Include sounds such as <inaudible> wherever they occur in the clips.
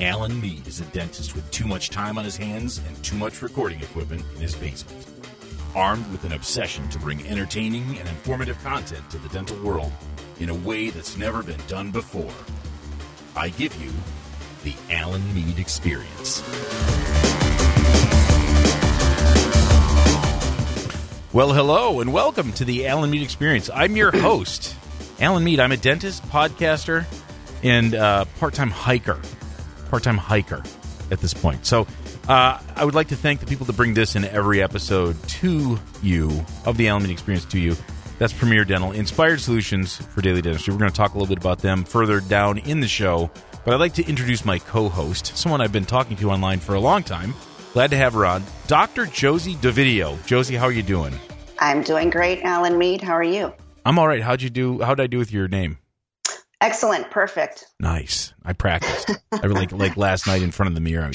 Alan Mead is a dentist with too much time on his hands and too much recording equipment in his basement. Armed with an obsession to bring entertaining and informative content to the dental world in a way that's never been done before, I give you the Alan Mead Experience. Well, hello and welcome to the Alan Mead Experience. I'm your host, Alan Mead. I'm a dentist, podcaster, and uh, part-time hiker. Part-time hiker at this point. So, uh, I would like to thank the people that bring this in every episode to you of the Alan Mead Experience to you. That's Premier Dental, inspired solutions for daily dentistry. We're going to talk a little bit about them further down in the show. But I'd like to introduce my co-host, someone I've been talking to online for a long time. Glad to have her on, Dr. Josie Dovidio. Josie, how are you doing? I'm doing great, Alan Mead. How are you? I'm all right. How'd you do? How'd I do with your name? Excellent, perfect. Nice. I practiced. I like like last night in front of the mirror.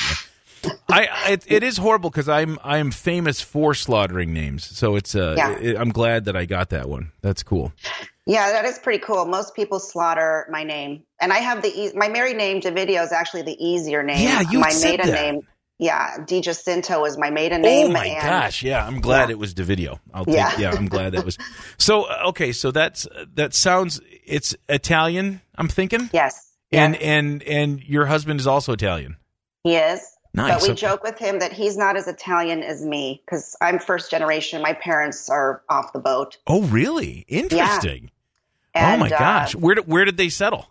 I it, it is horrible because I'm I'm famous for slaughtering names, so it's uh Yeah. it- I'm glad that I got that one. That's cool. Yeah, that is pretty cool. Most people slaughter my name, and I have the e- my married name. Dovidio is actually the easier name. Yeah, you my said maiden that. name. Yeah, DiGiacinto is my maiden name. oh my and- gosh! Yeah, I'm glad Yeah. it was Dovidio. I'll take. Yeah. Yeah. I'm glad that was. <laughs> So uh, okay, so that's that sounds it's Italian. I'm thinking, Yes, and yes, and and your husband is also Italian. he is. Nice. But we Okay. joke with him that he's not as Italian as me because I'm first generation. My parents are off the boat. Oh really? Interesting. And, oh my uh, gosh! Where did, where did they settle?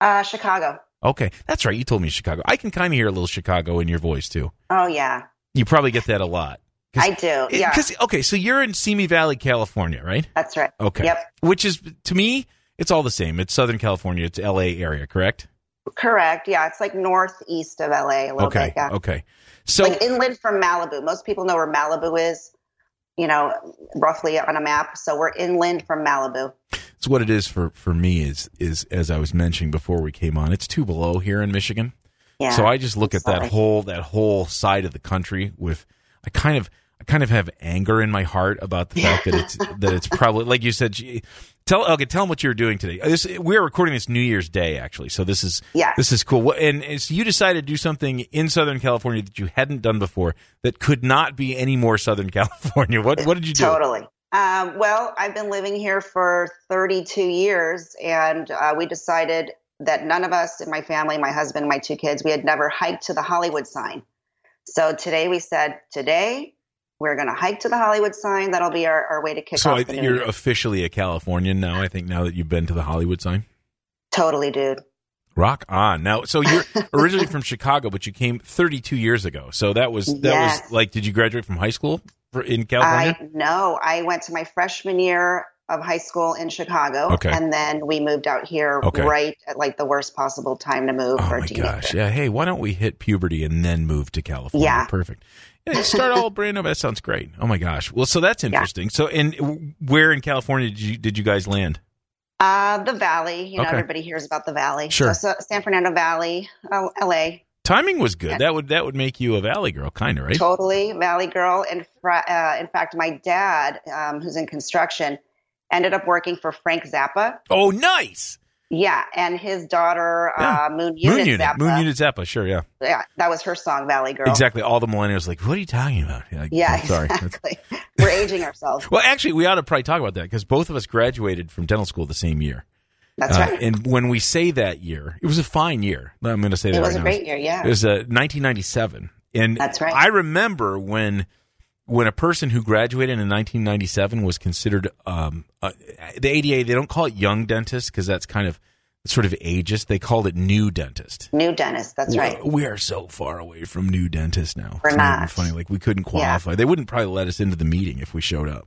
Uh, Chicago. Okay, that's right. You told me Chicago. I can kind of hear a little Chicago in your voice too. Oh yeah, You probably get that a lot. <laughs> I do. Yeah, Because okay, so you're in Simi Valley, California, right? that's right. Okay. Yep. Which is to me, it's all the same. It's Southern California. It's L.A. area, correct? Correct. Yeah, it's like northeast of LA a little Okay. bit. Yeah. Okay. So like inland from Malibu. Most people know where Malibu is, you know, roughly on a map. So we're inland from Malibu. It's what it is for for me is is as I was mentioning before we came on. It's two below here in Michigan. Yeah. So I just look at that whole that whole side of the country with I kind of I kind of have anger in my heart about the fact that it's <laughs> that it's probably like you said. gee, Tell okay, tell them what you're doing today. This we're recording this New Year's Day actually, so this is Yes. this is cool. And, and so you decided to do something in Southern California that you hadn't done before that could not be any more Southern <laughs> California. What what did you do? Totally. Um, well, I've been living here for 32 years, and uh, we decided that none of us in my family, my husband, my two kids, we had never hiked to the Hollywood sign. So today we said, today we're going to hike to the Hollywood sign. That'll be our, our way to kick off. So off I, the you're officially a Californian now. I think now that you've been to the Hollywood sign. Totally, dude. Rock on. Now, so you're <laughs> originally from Chicago, but you came 32 years ago. So that was that Yes. was like, did you graduate from high school in California? I no, I went to my freshman year of high school in Chicago, Okay. and then we moved out here Okay. right at like the worst possible time to move oh for my gosh! Yeah. Hey, why don't we hit puberty and then move to California? Yeah. Perfect. Yeah, start all brand new. That sounds great. Oh my gosh. Well, so that's interesting. So, and where in California did you did you guys land? Uh, the Valley, you know, Okay. everybody hears about the Valley. Sure. So, so San Fernando Valley, uh, L.A. Timing was good. Yeah. That would that would make you a valley girl, kind of right? Totally Valley girl. And fr- uh, in fact, my dad, um, who's in construction, ended up working for Frank Zappa. Oh, nice. Yeah, and his daughter, Yeah. uh, Moon Unit Moon unit, Zappa. Moon unit Zappa. Sure, yeah, Yeah, that was her song, Valley Girl. exactly. All the millennials like, what are you talking about? Like, Yeah, "Oh, sorry. <laughs> Exactly. We're aging ourselves. Well, actually, we ought to probably talk about that because both of us graduated from dental school the same year. That's Uh, right. And when we say that year, it was a fine year. I'm going to say that It was right a now. great year, yeah. It was uh, 1997, and That's right. I remember when when a person who graduated in 1997 was considered um, uh, the ADA. They don't call it young dentist because that's kind of sort of ageist. They called it new dentist. New dentist. That's right. We are so far away from new dentist now. We're It's not funny. Like we couldn't Yeah. qualify. They wouldn't probably let us into the meeting if we showed up.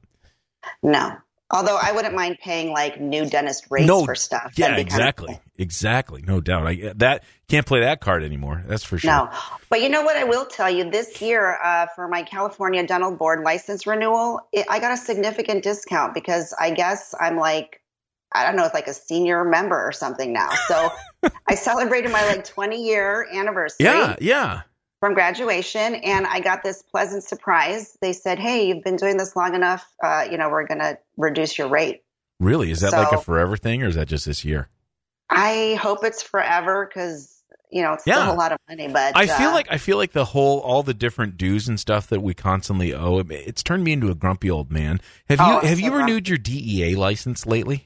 No. Although I wouldn't mind paying like new dentist rates No, for stuff. Yeah, That'd be kinda exactly, cool. exactly. No doubt. I that can't play that card anymore. That's for sure. No, but you know what? I will tell you this year uh, for my California Dental Board license renewal, it, I got a significant discount because I guess I'm like, I don't know, it's like a senior member or something now. So <laughs> I celebrated my like 20 year anniversary Yeah, yeah. From graduation, and I got this pleasant surprise. They said, "Hey, you've been doing this long enough. Uh, you know, we're going to reduce your rate." Really? Is that So- like a forever thing, or is that just this year? I hope it's forever because you know it's Yeah. still a lot of money. But I feel uh, like I feel like the whole all the different dues and stuff that we constantly owe. It's turned me into a grumpy old man. Have Oh, you have so you grumpy. renewed your DEA license lately?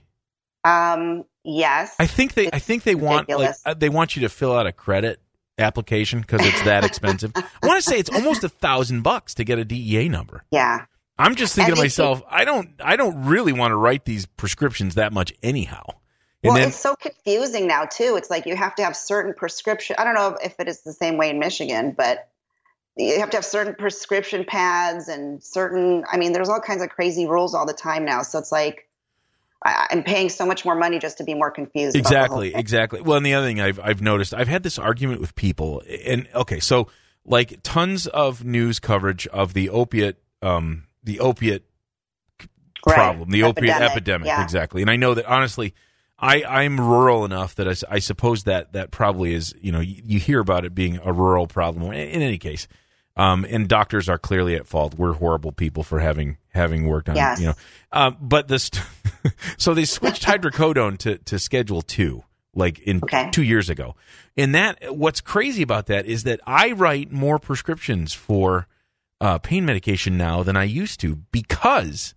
um, yes, I think they I think they want like uh, they want you to fill out a credit application because it's that <laughs> expensive. I want to say it's almost a thousand bucks to get a DEA number. yeah. I'm just thinking And to myself, I don't I don't really want to write these prescriptions that much anyhow. And Well, then it's so confusing now too. It's like you have to have certain prescription. I don't know if it is the same way in Michigan, but you have to have certain prescription pads and certain. I mean, there's all kinds of crazy rules all the time now. So it's like I, I'm paying so much more money just to be more confused. about the whole Exactly, exactly. Well, and the other thing I've I've noticed, I've had this argument with people, and okay, so like tons of news coverage of the opiate, um, the opiate Right. problem, the opiate Epidemic, epidemic, yeah. exactly. And I know that honestly, I I'm rural enough that I suppose that that probably is, you know, you, you hear about it being a rural problem. In, in any case, um, and doctors are clearly at fault. We're horrible people for having having worked on, Yes. you know. Um, but this, <laughs> so they switched <laughs> hydrocodone to to Schedule Two, like in Okay. two years ago. And that, what's crazy about that is that I write more prescriptions for uh, pain medication now than I used to because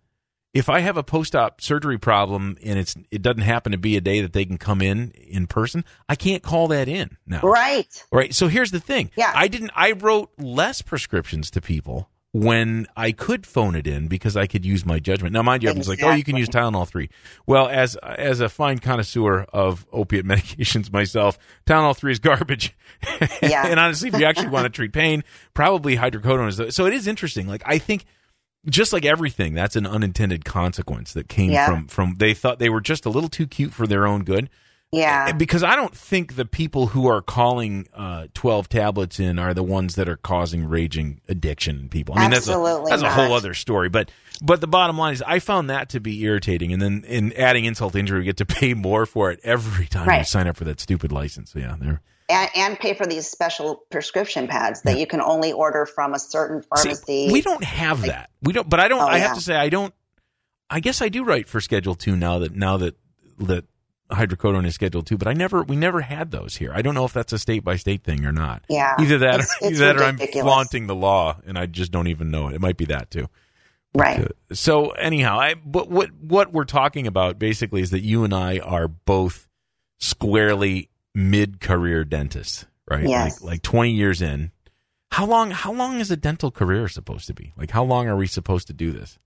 if I have a post-op surgery problem and it's it doesn't happen to be a day that they can come in in person, I can't call that in now. Right. Right. So here's the thing. Yeah. I didn't. I wrote less prescriptions to people when I could phone it in because I could use my judgment. Now, mind you, everyone's like, "Oh, you can use Tylenol three. Well, as as a fine connoisseur of opiate <laughs> medications myself, Tylenol three is garbage. Yeah. <laughs> and honestly, if you actually want to treat pain, probably hydrocodone is. The, so it is interesting. Like I think. Just like everything, that's an unintended consequence that came Yeah. from from they thought they were just a little too cute for their own good Yeah. because I don't think the people who are calling uh, twelve tablets in are the ones that are causing raging addiction in people. I mean, Absolutely that's a that's a whole other story. But but the bottom line is, I found that to be irritating. And then in adding insult to injury, we get to pay more for it every time you sign up for that stupid license. So yeah, there. And, and pay for these special prescription pads that you can only order from a certain See, pharmacy. we don't have that. We don't. But I don't. Oh, I have to say, I don't. I guess I do write for Schedule Two now that now that that hydrocodone is Schedule Two. But I never. We never had those here. I don't know if that's a state by state thing or not. yeah. Either that, It's- or, it's either that, or I'm flaunting the law, and I just don't even know it. It might be that too. Right. Uh, so anyhow, I but what what we're talking about basically is that you and I are both squarely mid career dentist, right? Yes. Like like 20 years in. How long how long is a dental career supposed to be? Like how long are we supposed to do this?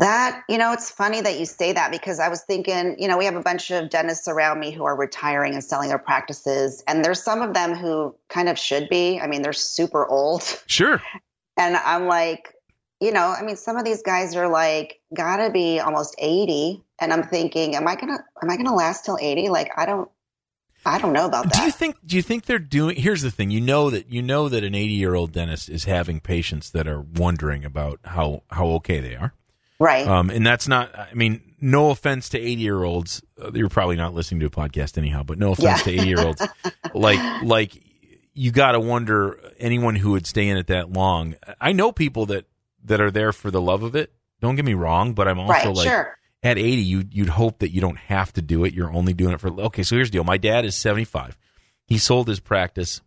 That, you know, it's funny that you say that because I was thinking, you know, we have a bunch of dentists around me who are retiring and selling their practices. And there's some of them who kind of should be. I mean, they're super old. <laughs> Sure. And I'm like, you know, I mean, some of these guys are like, gotta be almost 80. And I'm thinking, am I gonna, am I gonna last till 80? Like, I don't, I don't know about that. Do you think do you think they're doing Here's the thing. You know that you know that an 80-year-old dentist is having patients that are wondering about how how okay they are. right. Um, and that's not, I mean, no offense to 80 year olds. Uh, you're probably not listening to a podcast anyhow, but no offense Yeah. to 80 year olds. <laughs> like, like you got to wonder anyone who would stay in it that long. I know people that, that are there for the love of it. Don't get me wrong, but I'm also right. like, sure. At 80, you, you'd hope that you don't have to do it. You're only doing it for, okay, so here's the deal. My dad is 75. He sold his practice.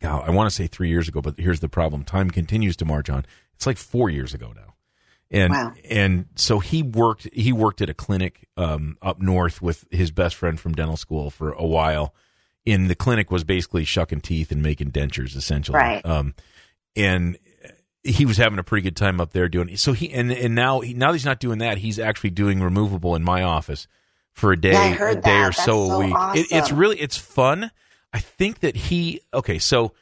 God, I want to say three years ago, but here's the problem. Time continues to march on. It's like four years ago now. And Wow. and so he worked he worked at a clinic um, up north with his best friend from dental school for a while. In the clinic was basically shucking teeth and making dentures essentially. Right. Um, and he was having a pretty good time up there doing so he and and now he, now he's not doing that he's actually doing removable in my office for a day Yeah, a day that. or That's so a week. It, it's really it's fun. I think that he okay so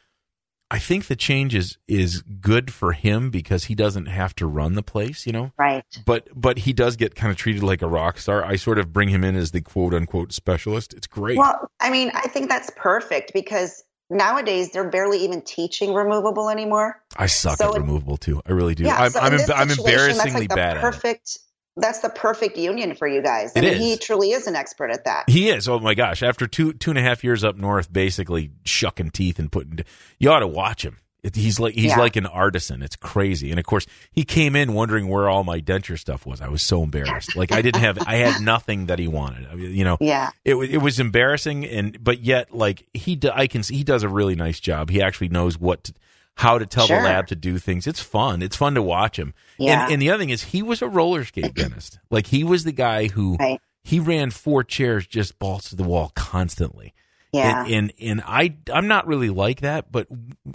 i think the change is is good for him because he doesn't have to run the place you know? Right. but but he does get kind of treated like a rock star. I sort of bring him in as the quote unquote specialist. It's great. Well, I mean, I think that's perfect because nowadays they're barely even teaching removable anymore. i suck so at it- removable too i really do Yeah, i'm, so I'm, I'm embarrassingly that's like the bad at it perfect. That's the perfect union for you guys. I It mean, is. he truly is an expert at that. He is. Oh my gosh! After two two and a half years up north, basically shucking teeth and putting, you ought to watch him. It, he's like he's Yeah. like an artisan. It's crazy. And of course, he came in wondering where all my denture stuff was. I was so embarrassed. Like I didn't have I had <laughs> nothing that he wanted. I mean, you know, Yeah. it wa- it was embarrassing and but yet like he do, I can see he does a really nice job. He actually knows what to, how to tell Sure. the lab to do things. It's fun. It's fun to watch him. Yeah. And, and the other thing is he was a roller skate dentist. Like he was the guy who Right. he ran four chairs just balls to the wall constantly. Yeah. And, and and I I'm not really like that, but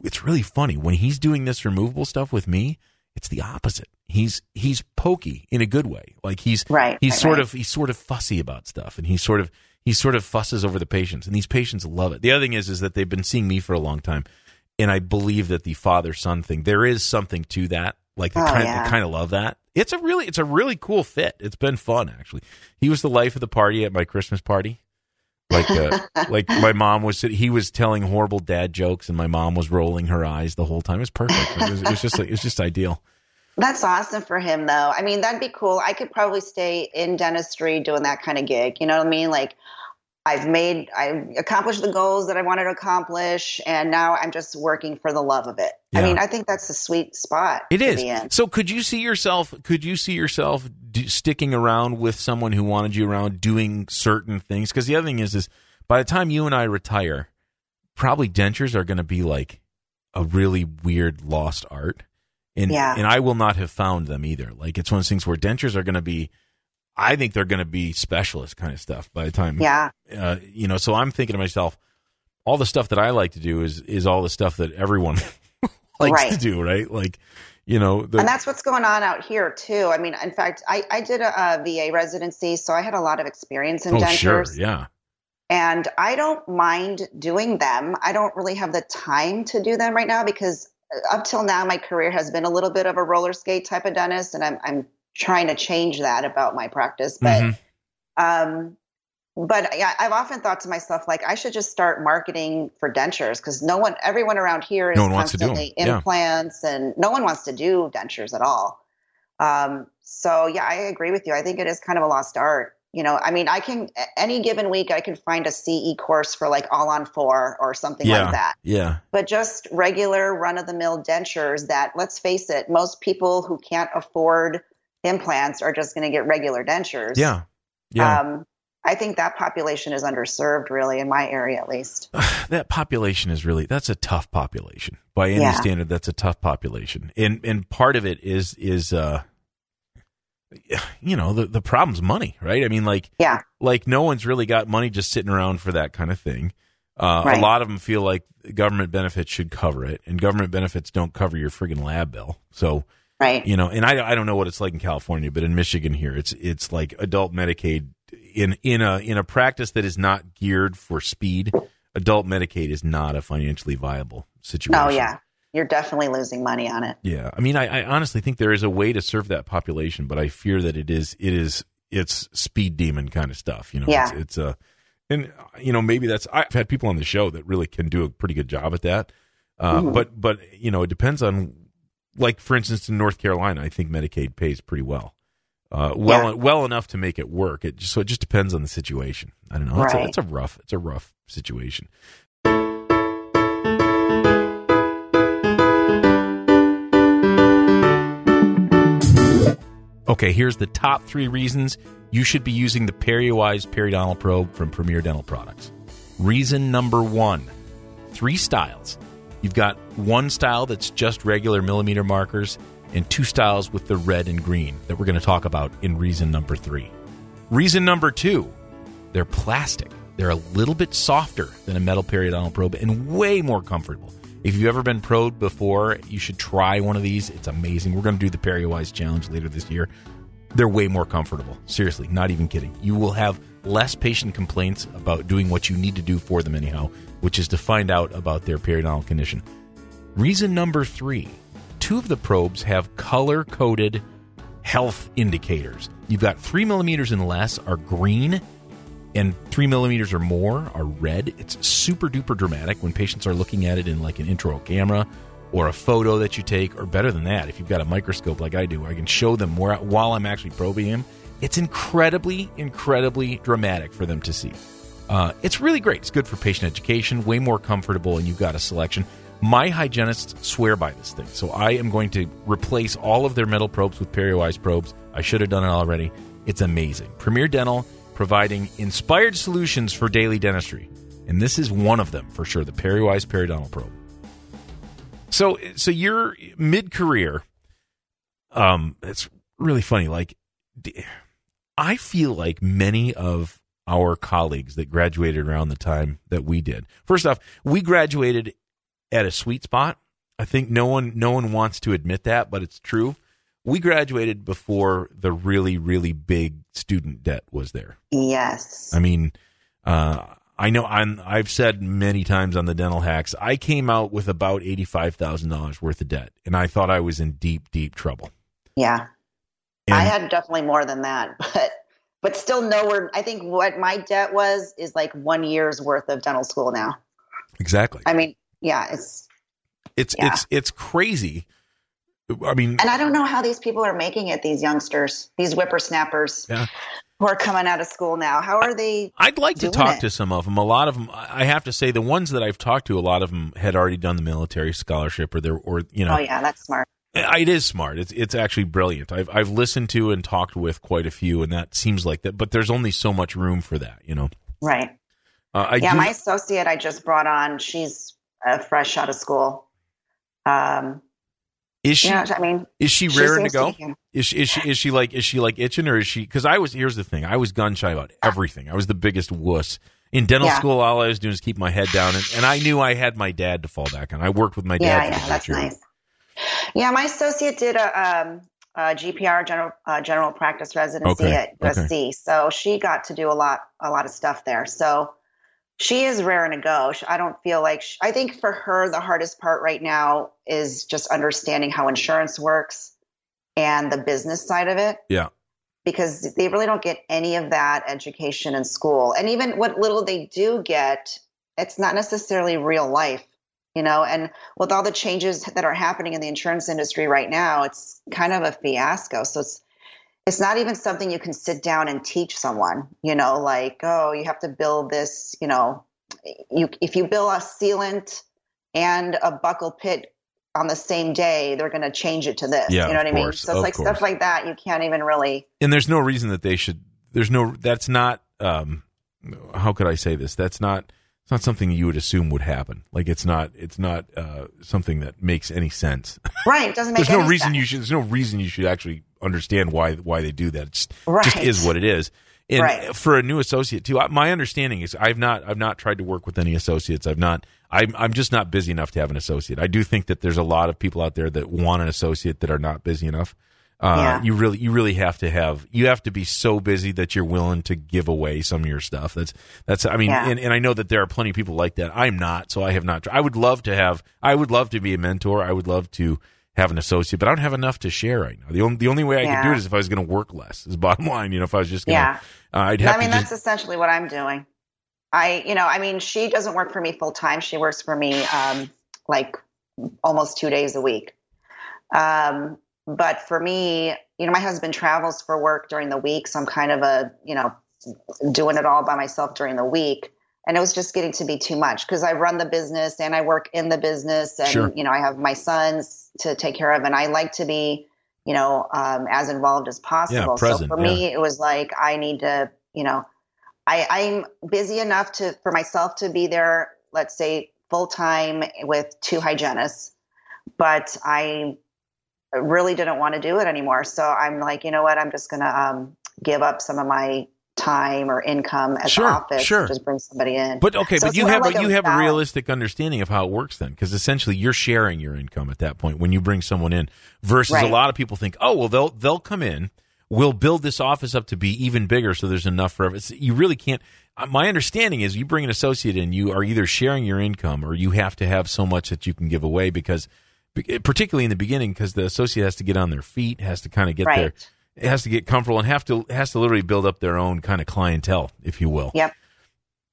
it's really funny when he's doing this removable stuff with me. It's the opposite. He's he's pokey in a good way. Like he's Right, He's right, sort right. of he's sort of fussy about stuff, and he's sort of he sort of fusses over the patients, and these patients love it. The other thing is is that they've been seeing me for a long time, and I believe that the father son thing there is something to that. Like they Oh, kind yeah. they kind of love that. It's a really it's a really cool fit. It's been fun actually. He was the life of the party at my Christmas party. Like uh, <laughs> like my mom was he was telling horrible dad jokes and my mom was rolling her eyes the whole time. It was perfect. It was, it was just like, it was just ideal. That's awesome for him, though. I mean, that'd be cool. I could probably stay in dentistry doing that kind of gig. You know what I mean? Like, I've made, I've accomplished the goals that I wanted to accomplish, and now I'm just working for the love of it. Yeah. I mean, I think that's a sweet spot. It is. So could you see yourself? Could you see yourself do, sticking around with someone who wanted you around doing certain things? Because the other thing is, is by the time you and I retire, probably dentures are going to be like a really weird lost art, and Yeah. and I will not have found them either. Like it's one of those things where dentures are going to be. I think they're going to be specialist kind of stuff by the time Yeah. uh, you know, so I'm thinking to myself, all the stuff that I like to do is is all the stuff that everyone <laughs> likes Right. to do, right? Like, you know, the, and that's what's going on out here too. I mean, in fact, I, I did a, a VA residency, so I had a lot of experience in oh dentures. sure, yeah, and I don't mind doing them. I don't really have the time to do them right now because uh, up till now my career has been a little bit of a roller skate type of dentist, and I'm I'm trying to change that about my practice. But Mhm. um, but I, I've often thought to myself like I should just start marketing for dentures because no one, everyone around here is No one wants to do 'em. constantly Yeah. implants, and no one wants to do dentures at all. Um, so yeah, I agree with you. I think it is kind of a lost art. You know, I mean, I can any given week I can find a CE course for like all on four or something yeah, like that. yeah, But just regular run of the mill dentures that, let's face it, most people who can't afford implants are just going to get regular dentures. yeah, yeah. Um, I think that population is underserved, really, in my area at least. <sighs> that population is really that's a tough population by any Yeah. standard. That's a tough population, and and part of it is is uh, you know, the the problem's money, right? I mean, like Yeah. like no one's really got money just sitting around for that kind of thing. Uh, A lot of them feel like government benefits should cover it, and government benefits don't cover your friggin' lab bill. So Right. you know, and I, I don't know what it's like in California, but in Michigan here, it's it's like adult Medicaid in in a in a practice that is not geared for speed. Adult Medicaid is not a financially viable situation. Oh, yeah. You're definitely losing money on it. Yeah, I mean, I, I honestly think there is a way to serve that population, but I fear that it is it is it's speed demon kind of stuff. You know, Yeah. it's, it's a and you know maybe that's I've had people on the show that really can do a pretty good job at that. Uh, Mhm. But but you know, it depends on like for instance in North Carolina, I think Medicaid pays pretty well. Uh, well, Yeah. well enough to make it work. It just, so it just depends on the situation. I don't know. It's, a, it's a rough, it's a rough situation. Okay, here's the top three reasons you should be using the PerioWise periodontal probe from Premier Dental Products. Reason number one three styles. You've got one style that's just regular millimeter markers, and two styles with the red and green that we're going to talk about in reason number three. Reason number two they're plastic. They're a little bit softer than a metal periodontal probe and way more comfortable. If you've ever been probed before, you should try one of these. It's amazing. We're going to do the PerioWise challenge later this year. They're way more comfortable. Seriously, not even kidding. You will have less patient complaints about doing what you need to do for them anyhow, which is to find out about their periodontal condition. Reason number three two of the probes have color coded health indicators. You've got three millimeters and less are green, and three millimeters or more are red. It's super duper dramatic when patients are looking at it in like an intro camera or a photo that you take, or better than that, if you've got a microscope like I do, I can show them where, while I'm actually probing him. It's incredibly, incredibly dramatic for them to see. Uh, it's really great. It's good for patient education, way more comfortable, and you've got a selection. My hygienists swear by this thing. So I am going to replace all of their metal probes with PerioWise probes. I should have done it already. It's amazing. Premier Dental providing inspired solutions for daily dentistry. And this is one of them for sure, the PerioWise periodontal probe. So so you're mid-career um it's really funny like I feel like many of our colleagues that graduated around the time that we did. First off, we graduated at a sweet spot. I think no one no one wants to admit that, but it's true. We graduated before the really really big student debt was there. Yes. I mean, uh, I know I'm, I've said many times on the dental hacks, I came out with about $85,000 worth of debt and I thought I was in deep, deep trouble. Yeah. And I had definitely more than that, <laughs> but but still nowhere I think what my debt was is like 1 year's worth of dental school now. exactly. I mean, yeah, it's It's, yeah. it's, it's crazy. I mean, and I don't know how these people are making it these youngsters, these whippersnappers Yeah. who are coming out of school now. How are they I'd like to talk it. to some of them. A lot of them, I have to say, the ones that I've talked to, a lot of them had already done the military scholarship, or they're, or you know, Oh yeah, that's smart. It is smart. It's it's actually brilliant. I've I've listened to and talked with quite a few, and that seems like that. But there's only so much room for that, you know. Right. Uh, I yeah, do, my associate I just brought on, she's uh, fresh out of school. Um, is she you know, I mean, is she she raring to go? be- Is she, is she is she like is she like itching or is she? Because I was here's the thing. I was gun shy about everything. I was the biggest wuss in dental Yeah. school. All I was doing is keep my head down, and, and I knew I had my dad to fall back on. I worked with my dad. yeah, the that's year. nice. Yeah, my associate did a, um, a GPR general uh, general practice residency Okay, at USC, so she got to do a lot a lot of stuff there. So she is raring to go. I don't feel like sh I think for her the hardest part right now is just understanding how insurance works and the business side of it. Yeah. because they really don't get any of that education in school. And even what little they do get, it's not necessarily real life, you know. And with all the changes that are happening in the insurance industry right now, it's kind of a fiasco. So it's it's not even something you can sit down and teach someone, you know, like, oh, you have to build this, you know, you if you build a sealant and a buccal pit on the same day, they're going to change it to this. Yeah, you know what I mean? So it's like course. stuff like that you can't even really and there's no reason that they should there's no that's not um how could i say this that's not it's not something you would assume would happen like it's not it's not uh something that makes any sense <laughs> Right. It doesn't make there's no any reason sense. you should there's no reason you should actually understand why why they do that it just, Right. just is what it is and Right. for a new associate too I- my understanding is i've not i've not tried to work with any associates i've not I'm, I'm just not busy enough to have an associate i do think that there's a lot of people out there that want an associate that are not busy enough uh, Yeah. you really you really have to have you have to be so busy that you're willing to give away some of your stuff that's that's i mean Yeah. and, and i know that there are plenty of people like that i'm not so i have not i would love to have i would love to be a mentor i would love to have an associate but i don't have enough to share right now the only the only way i could do it is if i was going to work less is <laughs> bottom line you know if i was just going to Yeah. uh, i'd have I mean, that's just essentially what I'm doing. I, you know, I mean, she doesn't work for me full time. She works for me um, like almost two days a week. Um, but for me, you know, my husband travels for work during the week, so I'm kind of a, you know, doing it all by myself during the week. And it was just getting to be too much because I run the business and I work in the business, and Sure. you know, I have my sons to take care of, and I like to be, you know, um, as involved as possible. Yeah, present, so for me, it was like I need to, you know, I, I'm busy enough to for myself to be there, let's say full time with two hygienists, but I really didn't want to do it anymore. So I'm like, you know what? I'm just going to um, give up some of my time or income at Sure, the office sure. just bring somebody in. But okay, So but you have like a, you have a realistic understanding of how it works then, because essentially you're sharing your income at that point when you bring someone in. Versus a lot of people think, oh well, they'll they'll come in, we'll build this office up to be even bigger, so there's enough for everything. You really can't. uh, My understanding is you bring an associate in, you are either sharing your income or you have to have so much that you can give away because, particularly in the beginning, because the associate has to get on their feet, has to kind of get Right. their, it has to get comfortable and have to has to literally build up their own kind of clientele, if you will. Yep.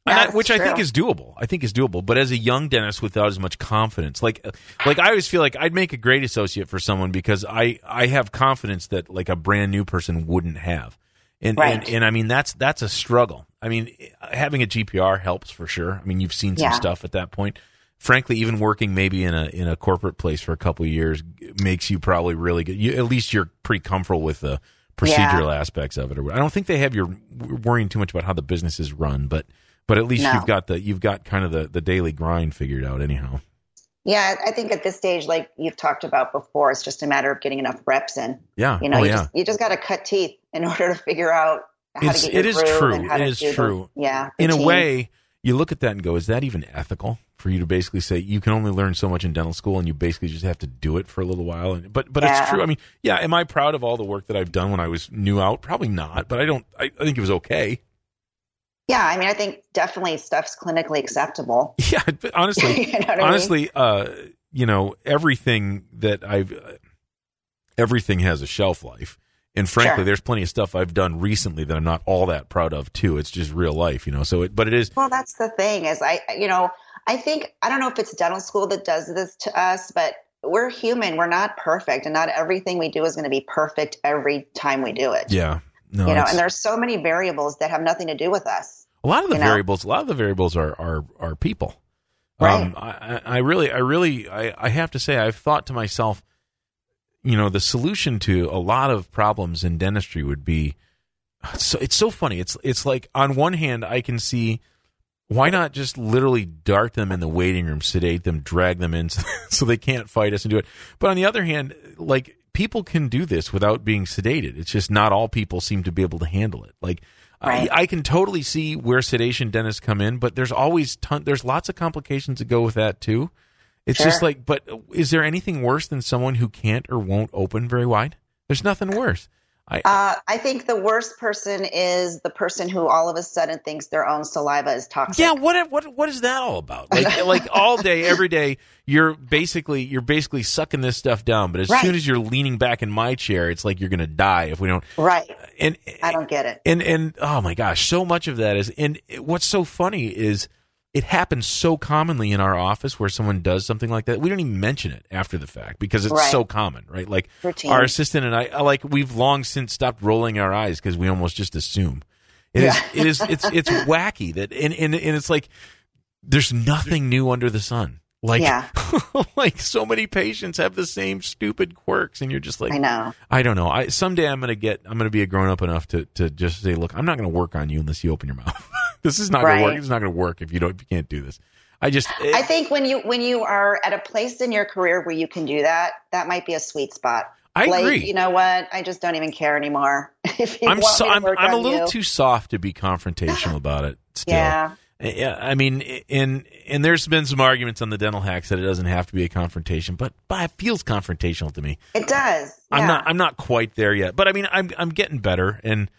And I- That's which I think is doable. I think is doable. But as a young dentist without as much confidence, like like I always feel like I'd make a great associate for someone because I I have confidence that like a brand new person wouldn't have. And, Right. and and I mean that's that's a struggle. I mean having a GPR helps for sure. I mean you've seen some Yeah. stuff at that point. Frankly, even working maybe in a in a corporate place for a couple of years makes you probably really good. You, at least you're pretty comfortable with the procedural yeah. aspects of it. I don't think they have you worrying too much about how the business is run, but but at least no. you've got the you've got kind of the the daily grind figured out anyhow. Yeah, I think at this stage, like you've talked about before, it's just a matter of getting enough reps in. Yeah, you know, oh, you yeah. just you just got to cut teeth in <laughs> order to figure out how it's, to get it It is true. It is true. The, yeah, in a way, you look at that and go, "Is that even ethical?" For you to basically say you can only learn so much in dental school, and you basically just have to do it for a little while. and But but yeah. it's true. I mean, yeah. Am I proud of all the work that I've done when I was new out? Probably not. But I don't. I, I think it was okay. Yeah, I mean, I think definitely stuff's clinically acceptable. <laughs> Yeah, honestly, <laughs> you know honestly, mean? uh, you know, everything that I've, uh, everything has a shelf life. And frankly, sure. there's plenty of stuff I've done recently that I'm not all that proud of too. It's just real life, you know. So it, but it is. Well, that's the thing is I, you know, I think I don't know if it's dental school that does this to us, but we're human. We're not perfect, and not everything we do is going to be perfect every time we do it. Yeah. No, you know, and there's so many variables that have nothing to do with us. A lot of the variables, know? a lot of the variables are are are people. Right. Um, I, I really, I really, I, I have to say, I've thought to myself, you know, the solution to a lot of problems in dentistry would be. So it's so funny. It's it's like on one hand, I can see why not just literally dart them in the waiting room, sedate them, drag them in <laughs> so they can't fight us and do it. But on the other hand, like people can do this without being sedated. It's just not all people seem to be able to handle it. Like Right. I, I, can totally see where sedation dentists come in, but there's always ton, there's lots of complications that go with that too. It's sure. just like, but is there anything worse than someone who can't or won't open very wide? There's nothing worse. I, uh, I think the worst person is the person who all of a sudden thinks their own saliva is toxic. Yeah, what what what is that all about? Like <laughs> like all day, every day, you're basically you're basically sucking this stuff down. But as right. soon as you're leaning back in my chair, it's like you're going to die if we don't. Right. And I don't get it. And and oh my gosh, so much of that is. And what's so funny is it happens so commonly in our office where someone does something like that. We don't even mention it after the fact because it's right. so common, right? Like Routine. our assistant and I, uh, like we've long since stopped rolling our eyes because we almost just assume. It yeah. is, it is, <laughs> it's, it's wacky that, and, and, and it's like there's nothing new under the sun. Like, yeah. <laughs> like so many patients have the same stupid quirks, and you're just like, I know. I don't know. I someday I'm gonna get, I'm gonna be a grown up enough to to just say, look, I'm not gonna work on you unless you open your mouth. <laughs> this is not right. gonna work. It's not gonna work if you don't, if you can't do this. I just, it, I think when you when you are at a place in your career where you can do that, that might be a sweet spot. I like, agree. You know what? I just don't even care anymore. <laughs> if you I'm so, I'm, I'm a little you. too soft to be confrontational about it. <laughs> Still. Yeah. Yeah, I mean, and and there's been some arguments on the dental hacks that it doesn't have to be a confrontation, but, but it feels confrontational to me. It does. I'm not I'm not quite there yet, but I mean, I'm I'm getting better. And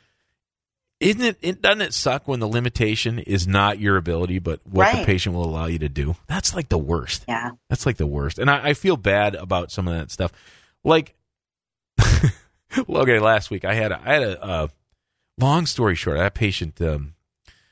isn't it, it doesn't it suck when the limitation is not your ability, but what right. the patient will allow you to do? That's like the worst. Yeah, that's like the worst. And I, I feel bad about some of that stuff. Like, <laughs> okay, last week I had a, I had a, a long story short, I had a patient. Um,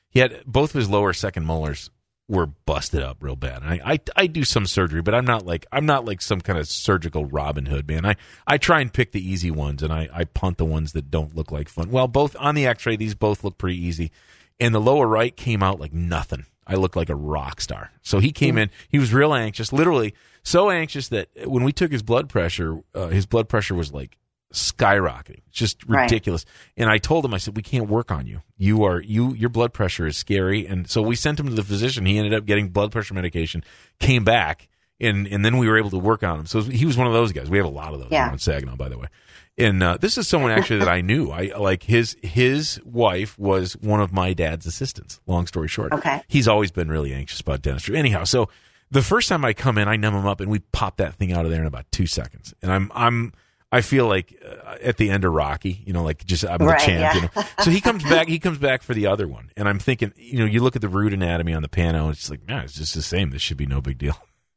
he had both of his lower second molars were busted up real bad. I, I, I do some surgery, but I'm not like I'm not like some kind of surgical Robin Hood man. I, I try and pick the easy ones and I, I punt the ones that don't look like fun. Well, both on the X-ray, these both look pretty easy, and the lower right came out like nothing. I looked like a rock star. So he came in. He was real anxious, literally so anxious that when we took his blood pressure, uh, his blood pressure was like skyrocketing. just ridiculous. Right. And I told him, I said, we can't work on you. You are you. Your blood pressure is scary. And so we sent him to the physician. He ended up getting blood pressure medication. Came back, and and then we were able to work on him. So he was one of those guys. We have a lot of those yeah. around Saginaw, by the way. And uh, this is someone actually that I <laughs> knew. I like his his wife was one of my dad's assistants. Long story short, okay. He's always been really anxious about dentistry. Anyhow, so the first time I come in, I numb him up, and we pop that thing out of there in about two seconds. And I'm I'm I feel like uh, at the end of Rocky, you know, like just I'm the right, champ. Yeah. You <laughs> know? So he comes back. He comes back for the other one, and I'm thinking, you know, you look at the root anatomy on the pano, and it's like, man, it's just the same. This should be no big deal.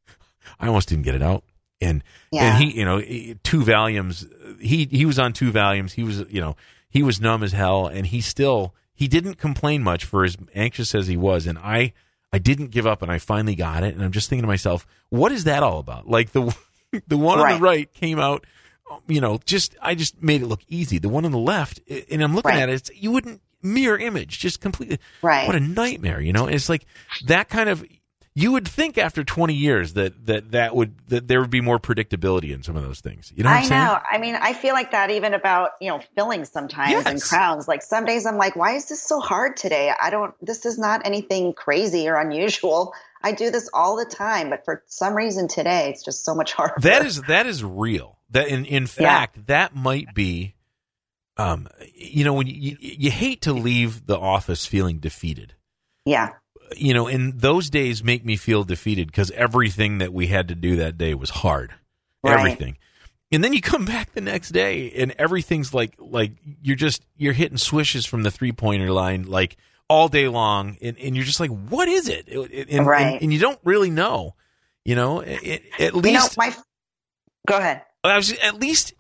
<laughs> I almost didn't get it out, and yeah. and he, you know, two Valiums. He he was on two Valiums. He was, you know, he was numb as hell, and he still he didn't complain much for as anxious as he was, and I. I didn't give up and I finally got it. And I'm just thinking to myself, what is that all about? Like the <laughs> the one right. on the right came out you know, just I just made it look easy. The one on the left, and I'm looking right. at it, it's, you wouldn't mirror image, just completely. Right. What a nightmare, you know. And it's like that kind of. you would think after 20 years that that that would that there would be more predictability in some of those things. You know what I I'm saying? know. I mean, I feel like that even about, you know, fillings sometimes and crowns. Like some days I'm like, why is this so hard today? I don't, this is not anything crazy or unusual. I do this all the time, but for some reason today it's just so much harder. That is that is real. That in in fact that might be, um, you know, when you you hate to leave the office feeling defeated. yeah. You know, and those days make me feel defeated because everything that we had to do that day was hard. Right. Everything. And then you come <laughs> back the next day and everything's like like you're just you're hitting swishes from the three pointer line like all day long and, and you're just like what is it and, Right. and, and you don't really know you know it, it- at You know, least my, go ahead. I was at least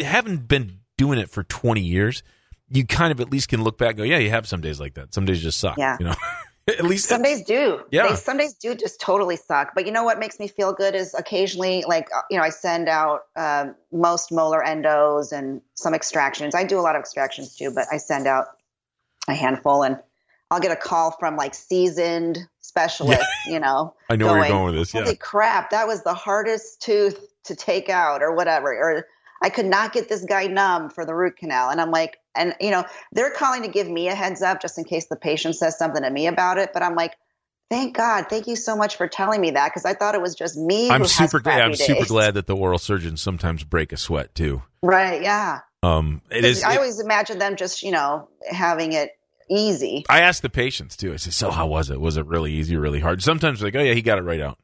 having been doing it for 20 years, you kind of at least can look back and go, yeah, you have some days like that. Some days just suck. Yeah. You know, <laughs> at least Some days do. Yeah. They, some days do just totally suck. But you know what makes me feel good is occasionally, like, uh, you know, I send out um, most molar endos and some extractions. I do a lot of extractions too, but I send out a handful and I'll get a call from like seasoned <laughs> specialists, you know. I know where you're going with this. Holy Yeah. crap, that was the hardest tooth to take out or whatever. Or I could not get this guy numb for the root canal. And I'm like, and you know, they're calling to give me a heads up just in case the patient says something to me about it. But I'm like, thank God, thank you so much for telling me that because I thought it was just me. I'm super glad. I'm crappy super glad that the oral surgeons sometimes break a sweat too. Right? Yeah. Um, it is. I it- always imagine them just you know having it easy. I ask the patients too. I say, so how was it? Was it really easy or really hard? Sometimes they're like, oh yeah, he got it right out.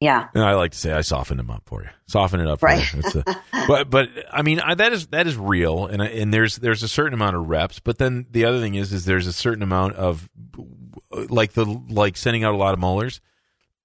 Yeah. And I like to say I softened them up for you. Soften it up, for Right. a- <laughs> but but I mean I, that is that is real, and and there's there's a certain amount of reps. But then the other thing is is there's a certain amount of like the like sending out a lot of molars.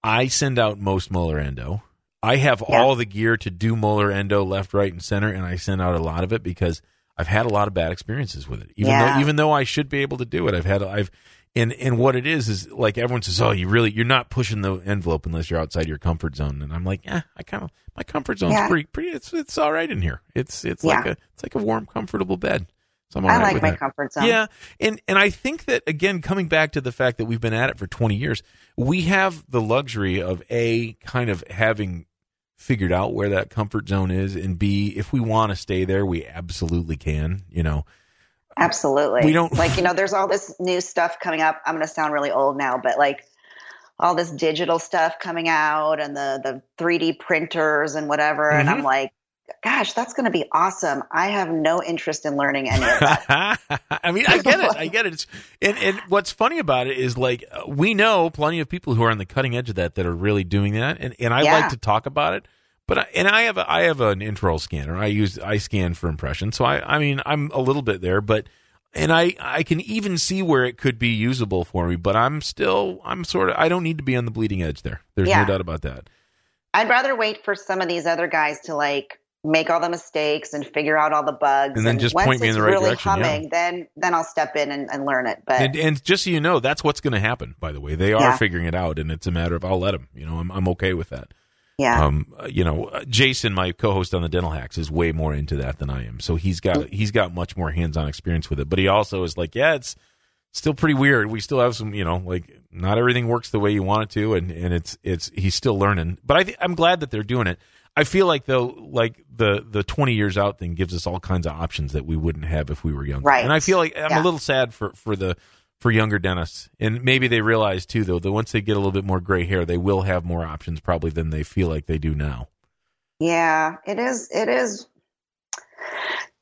I send out most molar endo. I have Yeah. all the gear to do molar endo left, right, and center, and I send out a lot of it because I've had a lot of bad experiences with it. Even Yeah. though even though I should be able to do it, I've had I've and and what it is is like everyone says, oh, you really you're not pushing the envelope unless you're outside your comfort zone, and I'm like, yeah, I kind of my comfort zone's Yeah. pretty pretty. It's it's all right in here. It's it's Yeah. like a it's like a warm, comfortable bed. So I'm all I right like my that. comfort zone. Yeah, and and I think that again, coming back to the fact that we've been at it for 20 years, we have the luxury of a kind of having figured out where that comfort zone is, and b if we want to stay there, we absolutely can. You know, Absolutely. We don't- like, you know, there's all this new stuff coming up. I'm going to sound really old now, but like all this digital stuff coming out and the, the 3D printers and whatever. And Mhm. I'm like, gosh, that's going to be awesome. I have no interest in learning any of that. <laughs> I mean, I get it. I get it. It's, and and what's funny about it is like we know plenty of people who are on the cutting edge of that that are really doing that, and and I Yeah. like to talk about it. But I, and I have a, I have an intraoral scanner. I use I scan for impression, so I I mean I'm a little bit there, but and I I can even see where it could be usable for me. But I'm still I'm sort of I don't need to be on the bleeding edge there. There's no doubt about that. I'd rather wait for some of these other guys to like make all the mistakes and figure out all the bugs. And then just once point me in the right really direction, yeah. Humming, Then, then I'll step in and, and learn it. But And, and just so you know, that's what's going to happen. By the way, they are Yeah. figuring it out, and it's a matter of I'll let them. You know, I'm I'm okay with that. Yeah, um, you know, Jason, my co-host on the Dental Hacks, is way more into that than I am. So he's got he's got much more hands-on experience with it. But he also is like, yeah, it's still pretty weird. We still have some, you know, like not everything works the way you want it to, and and it's it's he's still learning. But I th- I'm glad that they're doing it. I feel like though, like the the 20 years out thing gives us all kinds of options that we wouldn't have if we were younger. Right. And I feel like I'm Yeah. a little sad for for the for younger dentists, and maybe they realize too, though, that once they get a little bit more gray hair, they will have more options probably than they feel like they do now. Yeah, it is. It is.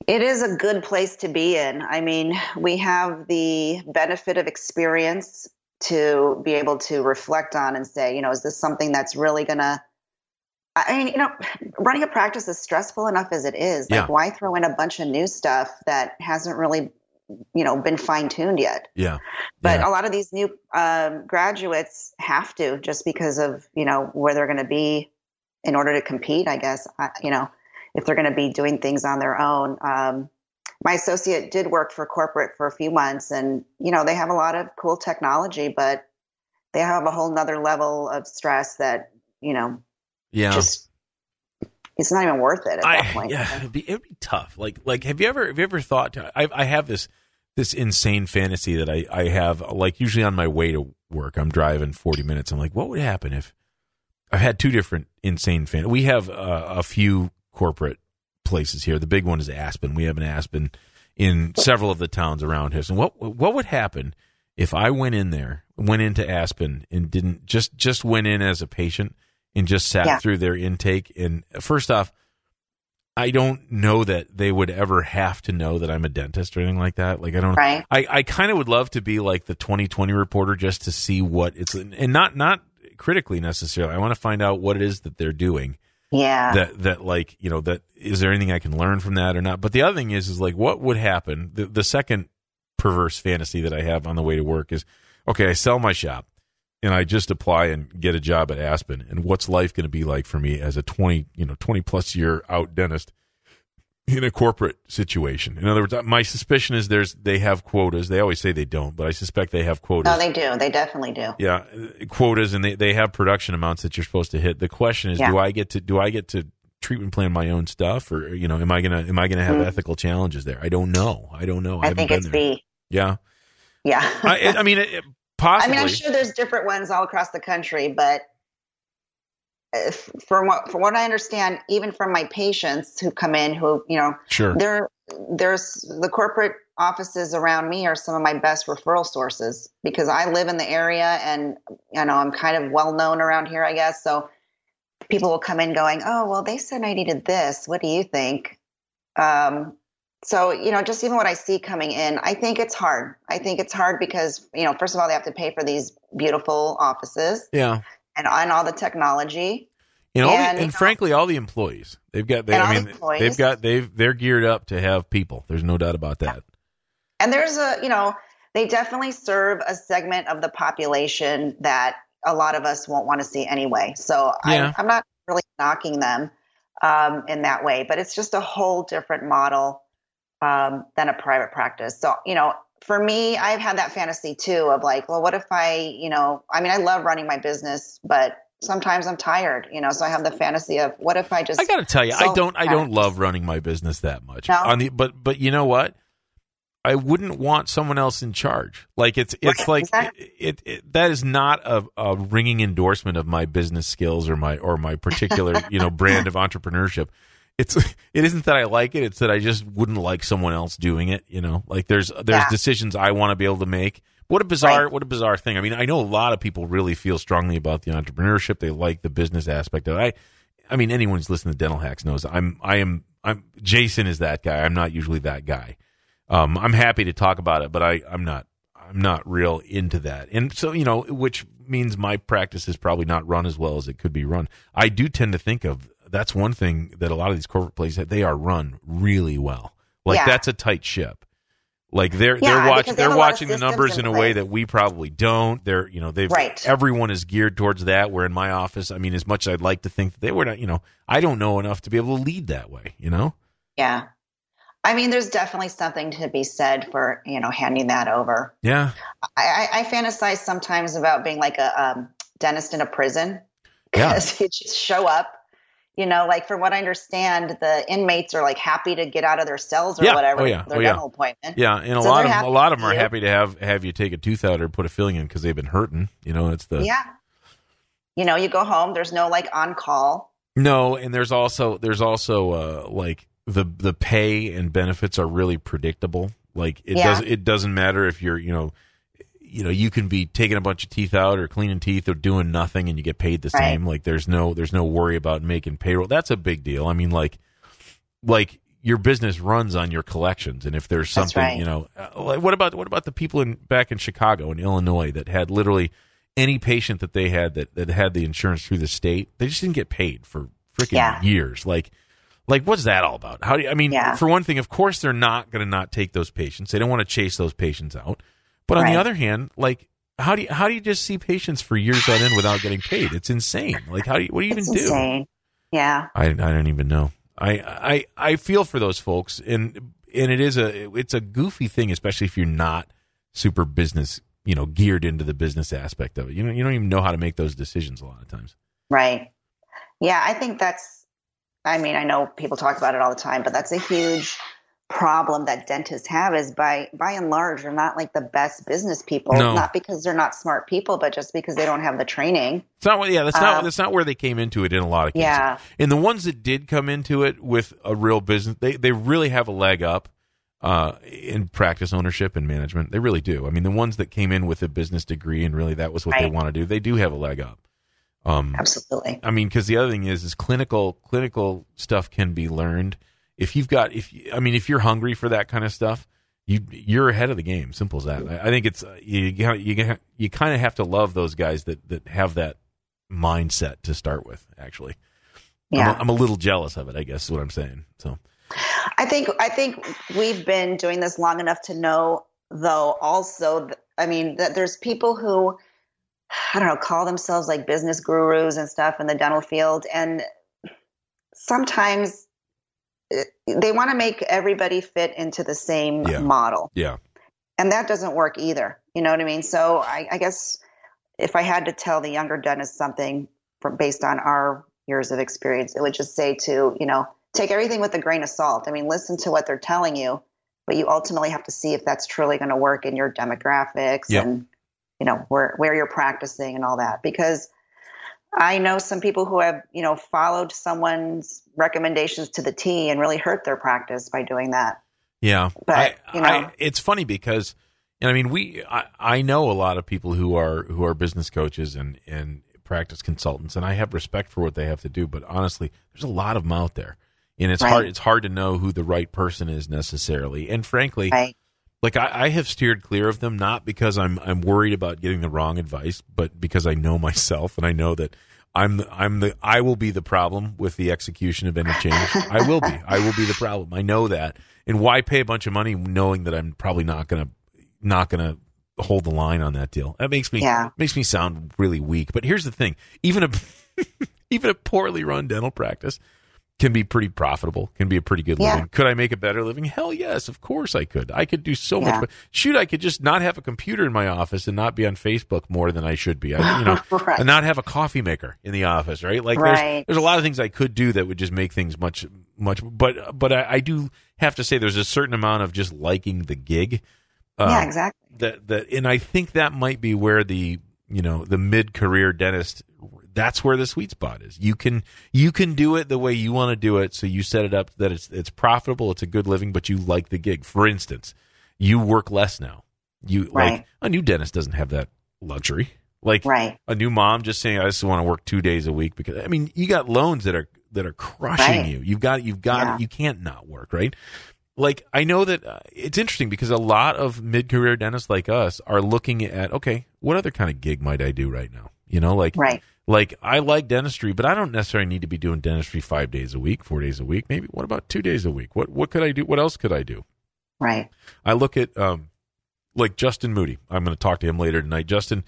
It is a good place to be in. I mean, we have the benefit of experience to be able to reflect on and say, you know, is this something that's really going to. I mean, you know, running a practice is stressful enough as it is. Like, Yeah. why throw in a bunch of new stuff that hasn't really, you know, been fine tuned yet? Yeah. But Yeah. a lot of these new um, graduates have to just because of you know where they're going to be in order to compete. I guess I, you know if they're going to be doing things on their own. Um, my associate did work for corporate for a few months, and you know they have a lot of cool technology, but they have a whole nother level of stress that you know Yeah. just it's not even worth it at that point. yeah, it'd be, it'd be tough. Like, like, have you ever, have you ever thought? I, I have this, this insane fantasy that I, I have, like, usually on my way to work. I'm driving 40 minutes. I'm like, what would happen if I've had two different insane fan. We have uh, a few corporate places here. The big one is Aspen. We have an Aspen in several of the towns around here. And what what would happen if I went in there, went into Aspen, and didn't just just went in as a patient and just sat yeah. through their intake? And first off, I don't know that they would ever have to know that I'm a dentist or anything like that. Like I don't. Right. I I kind of would love to be like the 2020 reporter just to see what it's and not not critically necessarily. I want to find out what it is that they're doing. Yeah. That that like you know that is there anything I can learn from that or not? But the other thing is is like what would happen? The the second perverse fantasy that I have on the way to work is okay. I sell my shop and I just apply and get a job at Aspen. And what's life going to be like for me as a twenty you know twenty plus year out dentist? in a corporate situation. In other words, my suspicion is there's they have quotas. They always say they don't, but I suspect they have quotas. Oh, they do. They definitely do. Yeah, quotas, and they, they have production amounts that you're supposed to hit. The question is, yeah. do I get to do I get to treatment plan my own stuff, or you know, am I gonna am I gonna have mm-hmm. ethical challenges there? I don't know. I don't know. I, I think it's there. B. Yeah. Yeah. I, I mean, it, possibly. I mean, I'm sure there's different ones all across the country, but from what from what I understand, even from my patients who come in, who you know, sure, there there's the corporate offices around me are some of my best referral sources because I live in the area and you know I'm kind of well known around here, I guess. So people will come in going, "Oh, well, they said I needed this. What do you think?" Um, so you know, just even what I see coming in, I think it's hard. I think it's hard because you know, first of all, they have to pay for these beautiful offices. Yeah and on all the technology. You know, and, and frankly, all the employees they've got. They, I mean, the they've got they've they're geared up to have people. There's no doubt about that. And there's a you know they definitely serve a segment of the population that a lot of us won't want to see anyway. So yeah. I, am not really knocking them um, in that way, but it's just a whole different model um, than a private practice. So you know, for me, I've had that fantasy too of like, well, what if I, you know, I mean, I love running my business, but sometimes I'm tired, you know, so I have the fantasy of what if I just I got to tell you, I don't I don't love running my business that much. No? On the but but you know what? I wouldn't want someone else in charge. Like it's it's right. like exactly. it, it, it, that is not a, a ringing endorsement of my business skills or my or my particular, <laughs> you know, brand of entrepreneurship it's <laughs> it isn't that I like it; it's that I just wouldn't like someone else doing it. You know, like there's there's yeah. decisions I want to be able to make. What a bizarre right. what a bizarre thing. I mean, I know a lot of people really feel strongly about the entrepreneurship. They like the business aspect of it. I, I mean, anyone who's listening to Dental Hacks knows I'm I am I'm Jason is that guy. I'm not usually that guy. Um, I'm happy to talk about it, but I I'm not I'm not real into that. And so you know, which means my practice is probably not run as well as it could be run. I do tend to think of that's one thing that a lot of these corporate places they are run really well. Like yeah. that's a tight ship. Like they're yeah, they're watching they're watching the numbers in, in a way that we probably don't. They're you know they've right. everyone is geared towards that. Where in my office, I mean, as much as I'd like to think that they were not, you know, I don't know enough to be able to lead that way. You know. Yeah, I mean, there's definitely something to be said for you know handing that over. Yeah, I, I, I fantasize sometimes about being like a um, dentist in a prison because yeah. <laughs> you just show up you know, like from what I understand, the inmates are like happy to get out of their cells or yeah. whatever. Oh, yeah. Their oh, dental yeah. appointment. Yeah, and a so lot of a lot of them are happy to have have you take a tooth out or put a filling in because they've been hurting. You know, it's the yeah. You know, you go home. There's no like on call. No, and there's also there's also uh, like the the pay and benefits are really predictable. Like it yeah. does it doesn't matter if you're you know you know you can be taking a bunch of teeth out or cleaning teeth or doing nothing and you get paid the right. same like there's no there's no worry about making payroll that's a big deal i mean like like your business runs on your collections and if there's something right. you know uh, what about what about the people in back in chicago and illinois that had literally any patient that they had that, that had the insurance through the state they just didn't get paid for freaking yeah. years like like what's that all about how do you, i mean yeah. for one thing of course they're not going to not take those patients they don't want to chase those patients out but on right. the other hand, like how do you how do you just see patients for years on end without getting paid? It's insane. Like how do you what do you it's even insane. do? Yeah. I I don't even know. I I I feel for those folks and and it is a it's a goofy thing, especially if you're not super business, you know, geared into the business aspect of it. You know, you don't even know how to make those decisions a lot of times. Right. Yeah, I think that's I mean, I know people talk about it all the time, but that's a huge problem that dentists have is by by and large they're not like the best business people No. not because they're not smart people but just because they don't have the training It's not. what- Yeah, that's not. Um, That's not where they came into it in a lot of cases. Yeah. And the ones that did come into it with a real business, they they really have a leg up uh, in practice ownership and management. They really do. I mean, the ones that came in with a business degree and really that was what they want to do, they do have a leg up. Um, absolutely I mean, because the other thing is, is clinical clinical stuff can be learned. If you've got, if I mean, if you're hungry for that kind of stuff, you you're ahead of the game. Simple as that. I, I think it's uh, you you you, kind of have to love those guys that that have that mindset to start with. Actually, yeah I'm, a, I'm a little jealous of it. I guess is what I'm saying. So I think I think we've been doing this long enough to know, though. Also, I mean, that there's people who I don't know call themselves like business gurus and stuff in the dental field, and sometimes they want to make everybody fit into the same Yeah. model, yeah, and that doesn't work either. You know what I mean? So I, I guess if I had to tell the younger dentist something from based on our years of experience, it would just say to you know take everything with a grain of salt. I mean, listen to what they're telling you, but you ultimately have to see if that's truly going to work in your demographics Yep. and you know where where you're practicing and all that because. I know some people who have, you know, followed someone's recommendations to the T and really hurt their practice by doing that. yeah. But, I, you know. I, it's funny because. and I mean, we I, I know a lot of people who are who are business coaches and and practice consultants, and I have respect for what they have to do. But honestly, there's a lot of them out there, and it's Right. hard it's hard to know who the right person is necessarily. And frankly, Right. Like I, I have steered clear of them not because I'm I'm worried about getting the wrong advice, but because I know <laughs> myself and I know that I'm the, I'm the I will be the problem with the execution of any change. I will be. I will be the problem. I know that. And why pay a bunch of money knowing that I'm probably not gonna not gonna hold the line on that deal? That makes me Yeah. makes me sound really weak. But here's the thing: even a <laughs> even a poorly run dental practice can be pretty profitable, can be a pretty good Yeah. living. Could I make a better living? Hell yes, of course I could. I could do so Yeah. much. But shoot, I could just not have a computer in my office and not be on Facebook more than I should be. I, you know, <laughs> Right. and not have a coffee maker in the office, right? Like there's there's a lot of things I could do that would just make things much much. But but I, I do have to say there's a certain amount of just liking the gig. Um, yeah, exactly. that that and I think that might be where the you know the mid career dentist that's where the sweet spot is. You can you can do it the way you want to do it, so you set it up that it's it's profitable, it's a good living, but you like the gig. For instance, you work less now. You like a new dentist doesn't have that luxury. Like Right. a new mom just saying I just want to work 2 days a week because I mean, you got loans that are that are crushing Right. you. You've got you've got Yeah. you can't not work, right? like I know that uh, it's interesting because a lot of mid-career dentists like us are looking at okay, what other kind of gig might I do right now? You know, like Right. Like I like dentistry, but I don't necessarily need to be doing dentistry 5 days a week, 4 days a week. Maybe what about 2 days a week? What what could I do? What else could I do? Right. I look at um like Justin Moody. I'm going to talk to him later tonight. Justin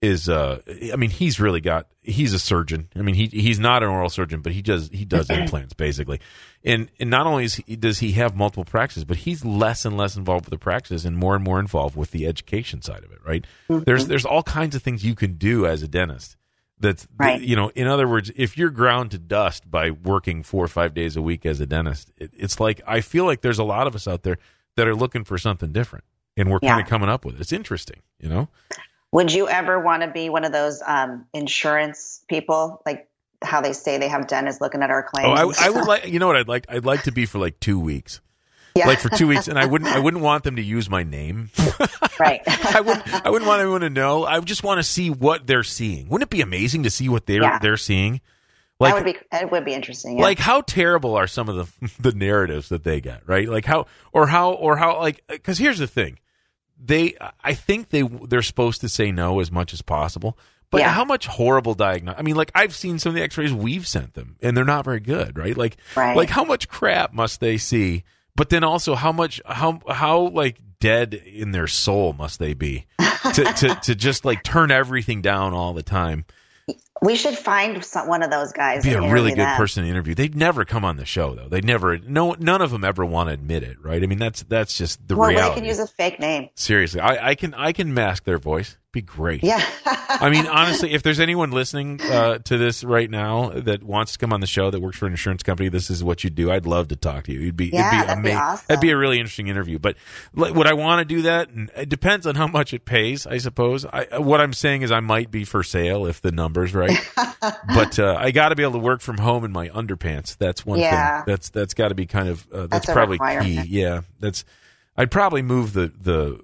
is uh I mean he's really got he's a surgeon. I mean he he's not an oral surgeon, but he does he does <clears throat> implants basically. And and not only is he, does he have multiple practices, but he's less and less involved with the practices and more and more involved with the education side of it, right? There's there's all kinds of things you can do as a dentist. That's Right. you know, in other words, if you're ground to dust by working 4 or 5 days a week as a dentist, it, it's like I feel like there's a lot of us out there that are looking for something different and we're Yeah. kind of coming up with it. It's interesting, you know? Would you ever want to be one of those um, insurance people, like how they say they have dentists looking at our claims? Oh, I, I would like, you know what I'd like? I'd like to be for like two weeks, yeah. like for two weeks, and I wouldn't, I <laughs> wouldn't want them to use my name. <laughs> right. <laughs> I wouldn't, I wouldn't want anyone to know. I just want to see what they're seeing. Wouldn't it be amazing to see what they're Yeah. they're seeing? that Like, would be it would be interesting. Yeah. like how terrible are some of the the narratives that they get right like how or how or how like because here's the thing they i think they they're supposed to say no as much as possible but Yeah. how much horrible diagnosis i mean like i've seen some of the x-rays we've sent them and they're not very good right like Right. like how much crap must they see but then also how much how how like dead in their soul must they be to to, <laughs> to just like turn everything down all the time we should find some, one of those guys. be a really good them. person to interview. They'd never come on the show though. They'd never. No, none of them ever want to admit it, right? I mean, that's that's just the Well, reality. they can use a fake name. Seriously, I, I can I can mask their voice. Be great. Yeah. I mean, honestly, if there's anyone listening uh, to this right now that wants to come on the show that works for an insurance company, this is what you do. I'd love to talk to you. You'd be, Yeah, it'd be that'd be amazing. awesome. That'd be a really interesting interview. But like, would I want to do that? It depends on how much it pays, I suppose. I, what I'm saying is, I might be for sale if the number's right. <laughs> but uh, I got to be able to work from home in my underpants. That's one Yeah. thing. That's that's got to be kind of uh, that's, That's probably key. Yeah, that's. I'd probably move the the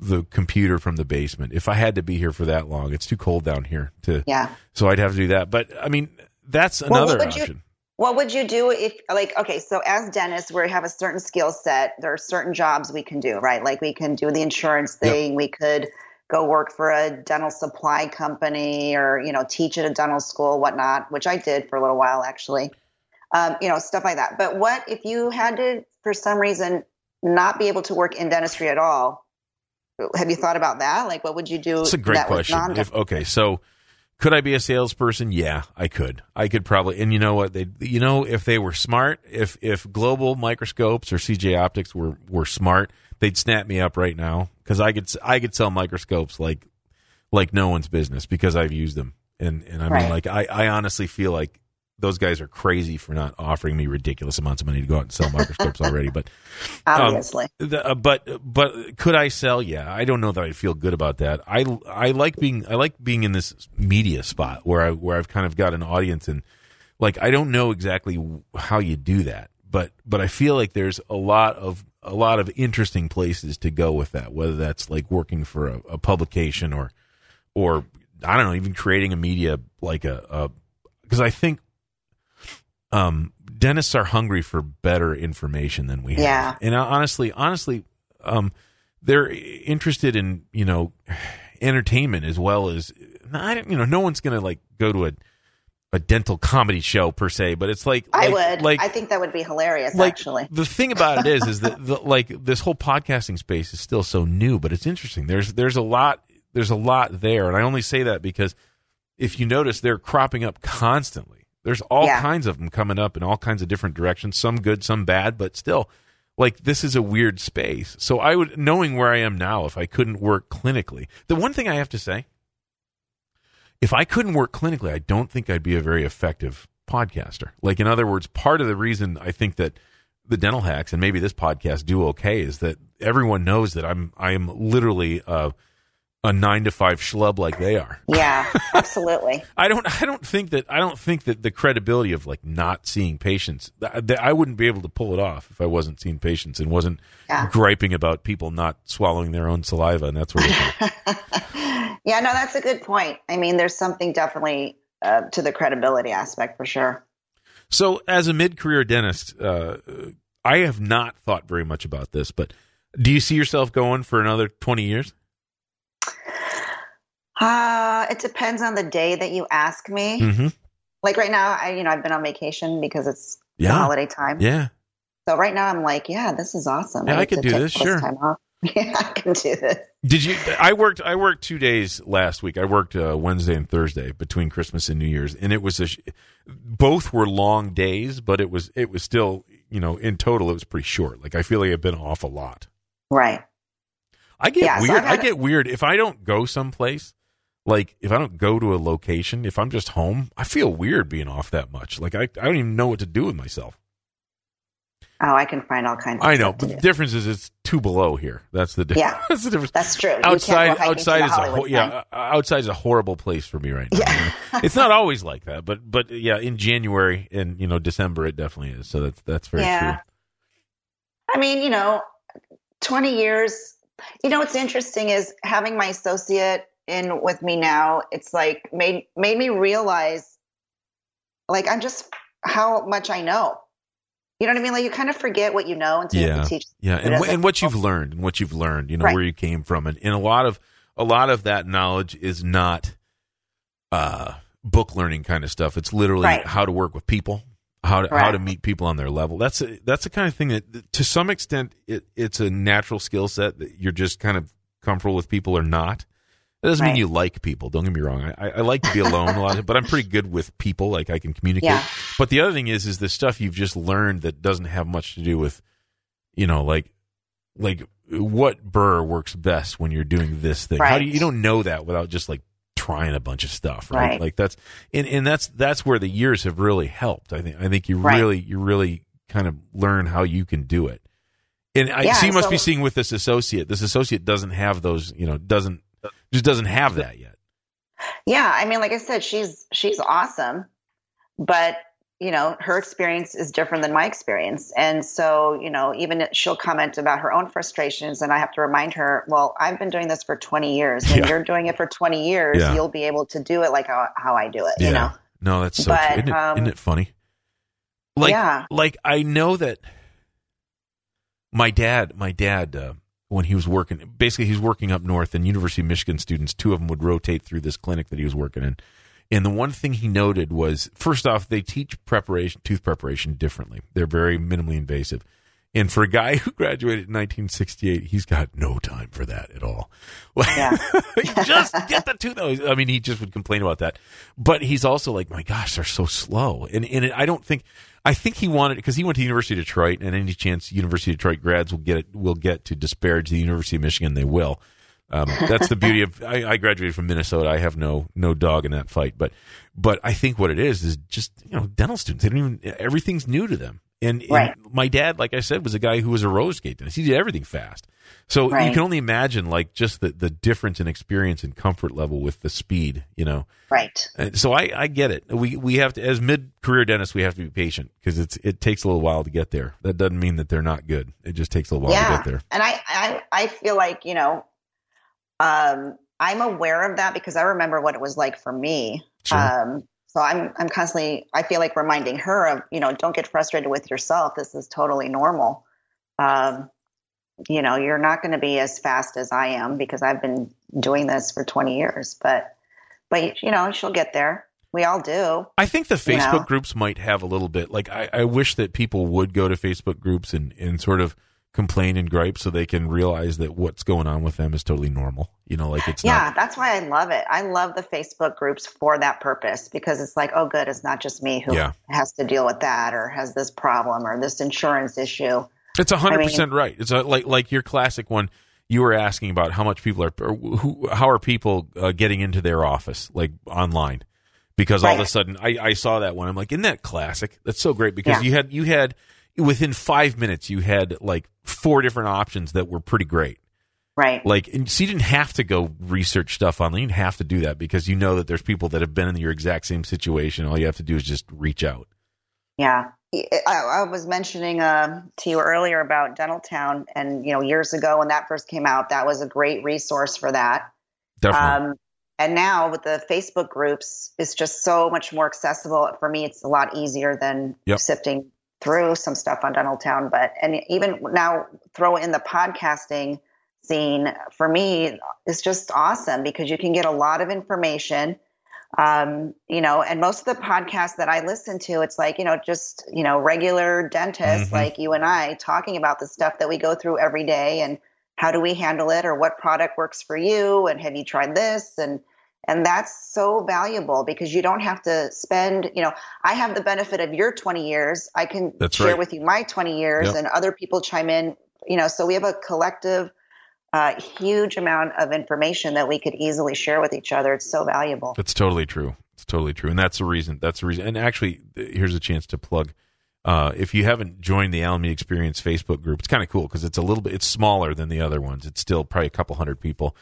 the computer from the basement if I had to be here for that long. It's too cold down here to. yeah. So I'd have to do that. But I mean, that's Well, what another you- option. What would you do if, like, okay, so as dentists, we have a certain skill set. There are certain jobs we can do, right? Like, we can do the insurance Yep. thing. We could go work for a dental supply company or, you know, teach at a dental school, whatnot, which I did for a little while, actually. Um, you know, stuff like that. But what if you had to, for some reason, not be able to work in dentistry at all? Have you thought about that? Like, what would you do? It's a great question. If okay, so could I be a salesperson? Yeah, I could. I could probably. And you know what? They, you know, if they were smart, if if global microscopes or CJ Optics were were smart, they'd snap me up right now because I could I could sell microscopes like like no one's business because I've used them. And and I mean, Right. like I I honestly feel like those guys are crazy for not offering me ridiculous amounts of money to go out and sell microscopes already. But <laughs> obviously. the, uh, but but could I sell? Yeah, I don't know that I feel good about that. I I like being I like being in this media spot where I where I've kind of got an audience and like I don't know exactly how you do that, but but I feel like there's a lot of a lot of interesting places to go with that. Whether that's like working for a, a publication or or I don't know, even creating a media like a because I think um, dentists are hungry for better information than we have. Yeah. And uh, honestly, honestly, um, they're interested in you know entertainment as well as I don't, you know no one's gonna like go to a a dental comedy show per se, but it's like I like- would. like I think that would be hilarious, like actually. the thing about it is is that the, like this whole podcasting space is still so new but it's interesting there's there's a lot there's a lot there and i only say that because if you notice they're cropping up constantly there's all Yeah. kinds of them coming up in all kinds of different directions some good some bad but still like this is a weird space so i would knowing where i am now if i couldn't work clinically the one thing i have to say if I couldn't work clinically, I don't think I'd be a very effective podcaster. Like, in other words, part of the reason I think that the dental hacks and maybe this podcast do okay is that everyone knows that I'm I am literally a, a nine to five schlub like they are. Yeah, <laughs> absolutely. I don't I don't think that I don't think that the credibility of like not seeing patients that, that I wouldn't be able to pull it off if I wasn't seeing patients and wasn't Yeah. griping about people not swallowing their own saliva and that's <laughs> where. yeah, no, that's a good point. I mean, there's something definitely uh, to the credibility aspect for sure. So, as a mid-career dentist, uh, I have not thought very much about this, but do you see yourself going for another twenty years? Uh, it depends on the day that you ask me. Mm-hmm. Like right now, I you know I've been on vacation because it's Yeah. holiday time. Yeah, So right now I'm like, yeah, this is awesome. Yeah, I could do this, sure. <laughs> Yeah, I can do this. Did you? I worked. I worked two days last week. I worked uh, Wednesday and Thursday between Christmas and New Year's, and it was a. Both were long days, but it was it was still you know in total it was pretty short. Like I feel like I've been off a lot. Right. I get Yeah, so weird. I've I get weird if I don't go someplace. Like if I don't go to a location, if I'm just home, I feel weird being off that much. Like I, I don't even know what to do with myself. Oh, I can find all kinds. of I know, but the difference is it's two below here. That's the difference. Yeah. <laughs> That's the difference. That's true. Outside can't go hiking to outside is a ho- yeah uh, outside is a horrible place for me right now. Yeah. it's not always like that, but but yeah, in January and you know December it definitely is. So that's that's very Yeah. true. I mean, you know, 20 years. You know, what's interesting is having my associate in with me now. It's like made made me realize, like, I'm just how much I know. You know what I mean? Like, you kind of forget what you know until Yeah. to teach. Yeah, and doesn't- and what you've learned and what you've learned, you know Right. where you came from, and, and a lot of a lot of that knowledge is not uh book learning kind of stuff. It's literally Right. how to work with people, how to how to meet people on their level. That's a, that's the kind of thing that, to some extent, it, it's a natural skill set that you're just kind of comfortable with people or not. That doesn't mean you like people. Don't get me wrong. I, I like to be alone a lot, but I'm pretty good with people. Like I can communicate. Yeah. But the other thing is, is the stuff you've just learned that doesn't have much to do with, you know, like like what burr works best when you're doing this thing. How do you, you don't know that without just like trying a bunch of stuff, right? Right. Like that's and, and that's that's where the years have really helped. I think I think you Right. really you really kind of learn how you can do it. And I Yeah, so you must be seeing with this associate. This associate doesn't have those, you know, doesn't just doesn't have that yet. Yeah, I mean, like I said, she's she's awesome, but you know, her experience is different than my experience, and so you know, even she'll comment about her own frustrations, and I have to remind her, well, I've been doing this for twenty years, and Yeah. you're doing it for twenty years. Yeah. You'll be able to do it like how, how I do it. You know, No, that's so But. Isn't it, um, isn't it funny? Like yeah, like I know that my dad, my dad, uh, when he was working, basically he was working up north, and University of Michigan students, two of them would rotate through this clinic that he was working in. And the one thing he noted was, first off, they teach preparation, tooth preparation differently. They're very minimally invasive. And for a guy <laughs> who graduated in 1968, he's got no time for that at all. Yeah. <laughs> just get the tooth. I mean, he just would complain about that. But he's also like, my gosh, they're so slow. And and it, I don't think, I think he wanted because he went to University of Detroit, and any chance University of Detroit grads will get it, will get to disparage the University of Michigan, they will. Um, that's the beauty of. I, I graduated from Minnesota. I have no no dog in that fight, but but I think what it is is just you know dental students. They don't even everything's new to them. And, and my dad, like I said, was a guy who was a roller skate dentist. He did everything fast. So you can only imagine like just the, the difference in experience and comfort level with the speed, you know. right. And so I, I get it. We we have to as mid career dentists we have to be patient because it's it takes a little while to get there. That doesn't mean that they're not good. It just takes a little while to get there. and I, I I feel like you know, um, I'm aware of that because I remember what it was like for me. Sure. Um, so I'm I'm constantly I feel like reminding her of you know don't get frustrated with yourself. This is totally normal. Um, you know you're not going to be as fast as I am because I've been doing this for 20 years. But but you know she'll get there. We all do. I think the You Facebook know? groups might have a little bit like I, I wish that people would go to Facebook groups and, and sort of complain and gripe so they can realize that what's going on with them is totally normal. You know, like it's yeah, not that's why I love it. I love the Facebook groups for that purpose because it's like, oh, good, it's not just me who Yeah. has to deal with that or has this problem or this insurance issue. It's hundred I mean- percent right. It's a, like like your classic one. You were asking about how much people are, or who, how are people uh, getting into their office, like online, because all of a sudden I, I saw that one. I'm like, isn't that classic? That's so great because Yeah. you had you had within five minutes you had like four different options that were pretty great. Right. Like, and so you didn't have to go research stuff online. You didn't have to do that because you know that there's people that have been in your exact same situation. All you have to do is just reach out. Yeah. I, I was mentioning uh, to you earlier about Dental Town, and you know, years ago when that first came out, that was a great resource for that. Definitely. Um, and now with the Facebook groups, it's just so much more accessible. For me, it's a lot easier than Yep. sifting through some stuff on Dental Town. But and even now, throw in the podcasting scene. For me, it's just awesome because you can get a lot of information. Um, you know, and most of the podcasts that I listen to, it's like you know, just you know, regular dentists Mhm. like you and I talking about the stuff that we go through every day and how do we handle it or what product works for you and have you tried this and and that's so valuable because you don't have to spend you know i have the benefit of your 20 years i can That's share right. with you my 20 years Yep. and other people chime in you know so we have a collective uh, huge amount of information that we could easily share with each other it's so valuable That's totally true. It's totally true, and that's the reason. That's the reason. And actually, here's a chance to plug. Uh, if you haven't joined the Alan Mead Experience Facebook group, it's kind of cool because it's a little bit. It's smaller than the other ones. It's still probably a couple hundred people.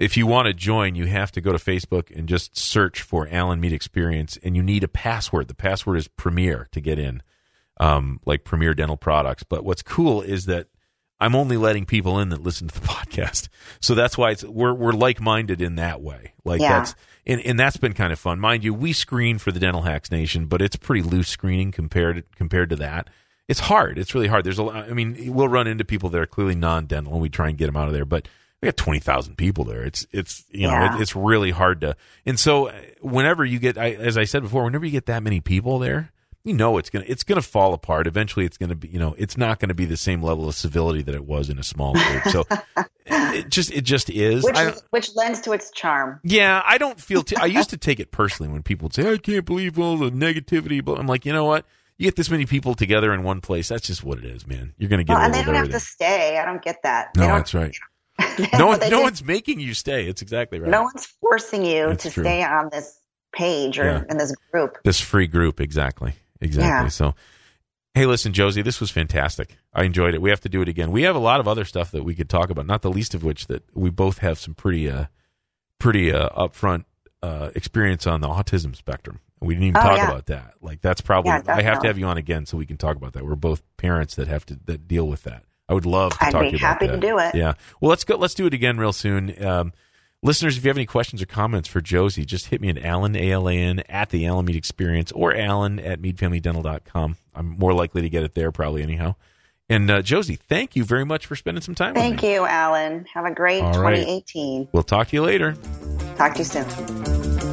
If you want to join, you have to go to Facebook and just search for Alan Mead Experience, and you need a password. The password is Premier to get in, um, like Premier Dental Products. But what's cool is that I'm only letting people in that listen to the <laughs> podcast. So that's why it's we're we're like minded in that way. Like Yeah. that's and, and that's been kind of fun. Mind you, we screen for the Dental Hacks Nation, but it's pretty loose screening compared compared to that. It's hard. It's really hard. There's a lot. I mean, we'll run into people that are clearly non-dental, and we try and get them out of there. But we got twenty thousand people there. It's it's you know Yeah. it, it's really hard to. And so uh, whenever you get, I, as I said before, whenever you get that many people there, you know it's gonna it's gonna fall apart. Eventually, it's gonna be you know it's not gonna be the same level of civility that it was in a small group. So <laughs> it just it just is. which I, which lends to its charm yeah, I don't feel. T- I used to <laughs> take it personally when people would say, "I can't believe all the negativity," but I'm like, you know what? you get this many people together in one place. That's just what it is, man. You're going to get well, and they don't have to stay. I don't get that. <laughs> They no, that's right. No one, no one's making you stay. It's exactly right. no one's forcing you That's to true. stay on this page or Yeah. in this group. This free group, exactly, exactly. Yeah. So, hey, listen, Josie, this was fantastic. I enjoyed it. We have to do it again. We have a lot of other stuff that we could talk about. Not the least of which that we both have some pretty, uh, pretty uh, upfront uh, experience on the autism spectrum. We didn't even Oh, talk yeah. about that. Like that's probably Yeah, I have to have you on again so we can talk about that. We're both parents that have to that deal with that. I would love to talk about that. I'd talk be to you happy to do it. Yeah. Well, let's go. Let's do it again real soon. Um, listeners, if you have any questions or comments for Josie, just hit me at Alan A L A N at the Alan Mead Experience or Alan at MeadFamilyDental.com. I'm more likely to get it there probably anyhow. And uh, Josie, thank you very much for spending some time Thank with me. Thank you, Alan. Have a great All right. 2018. We'll talk to you later. Talk to you soon.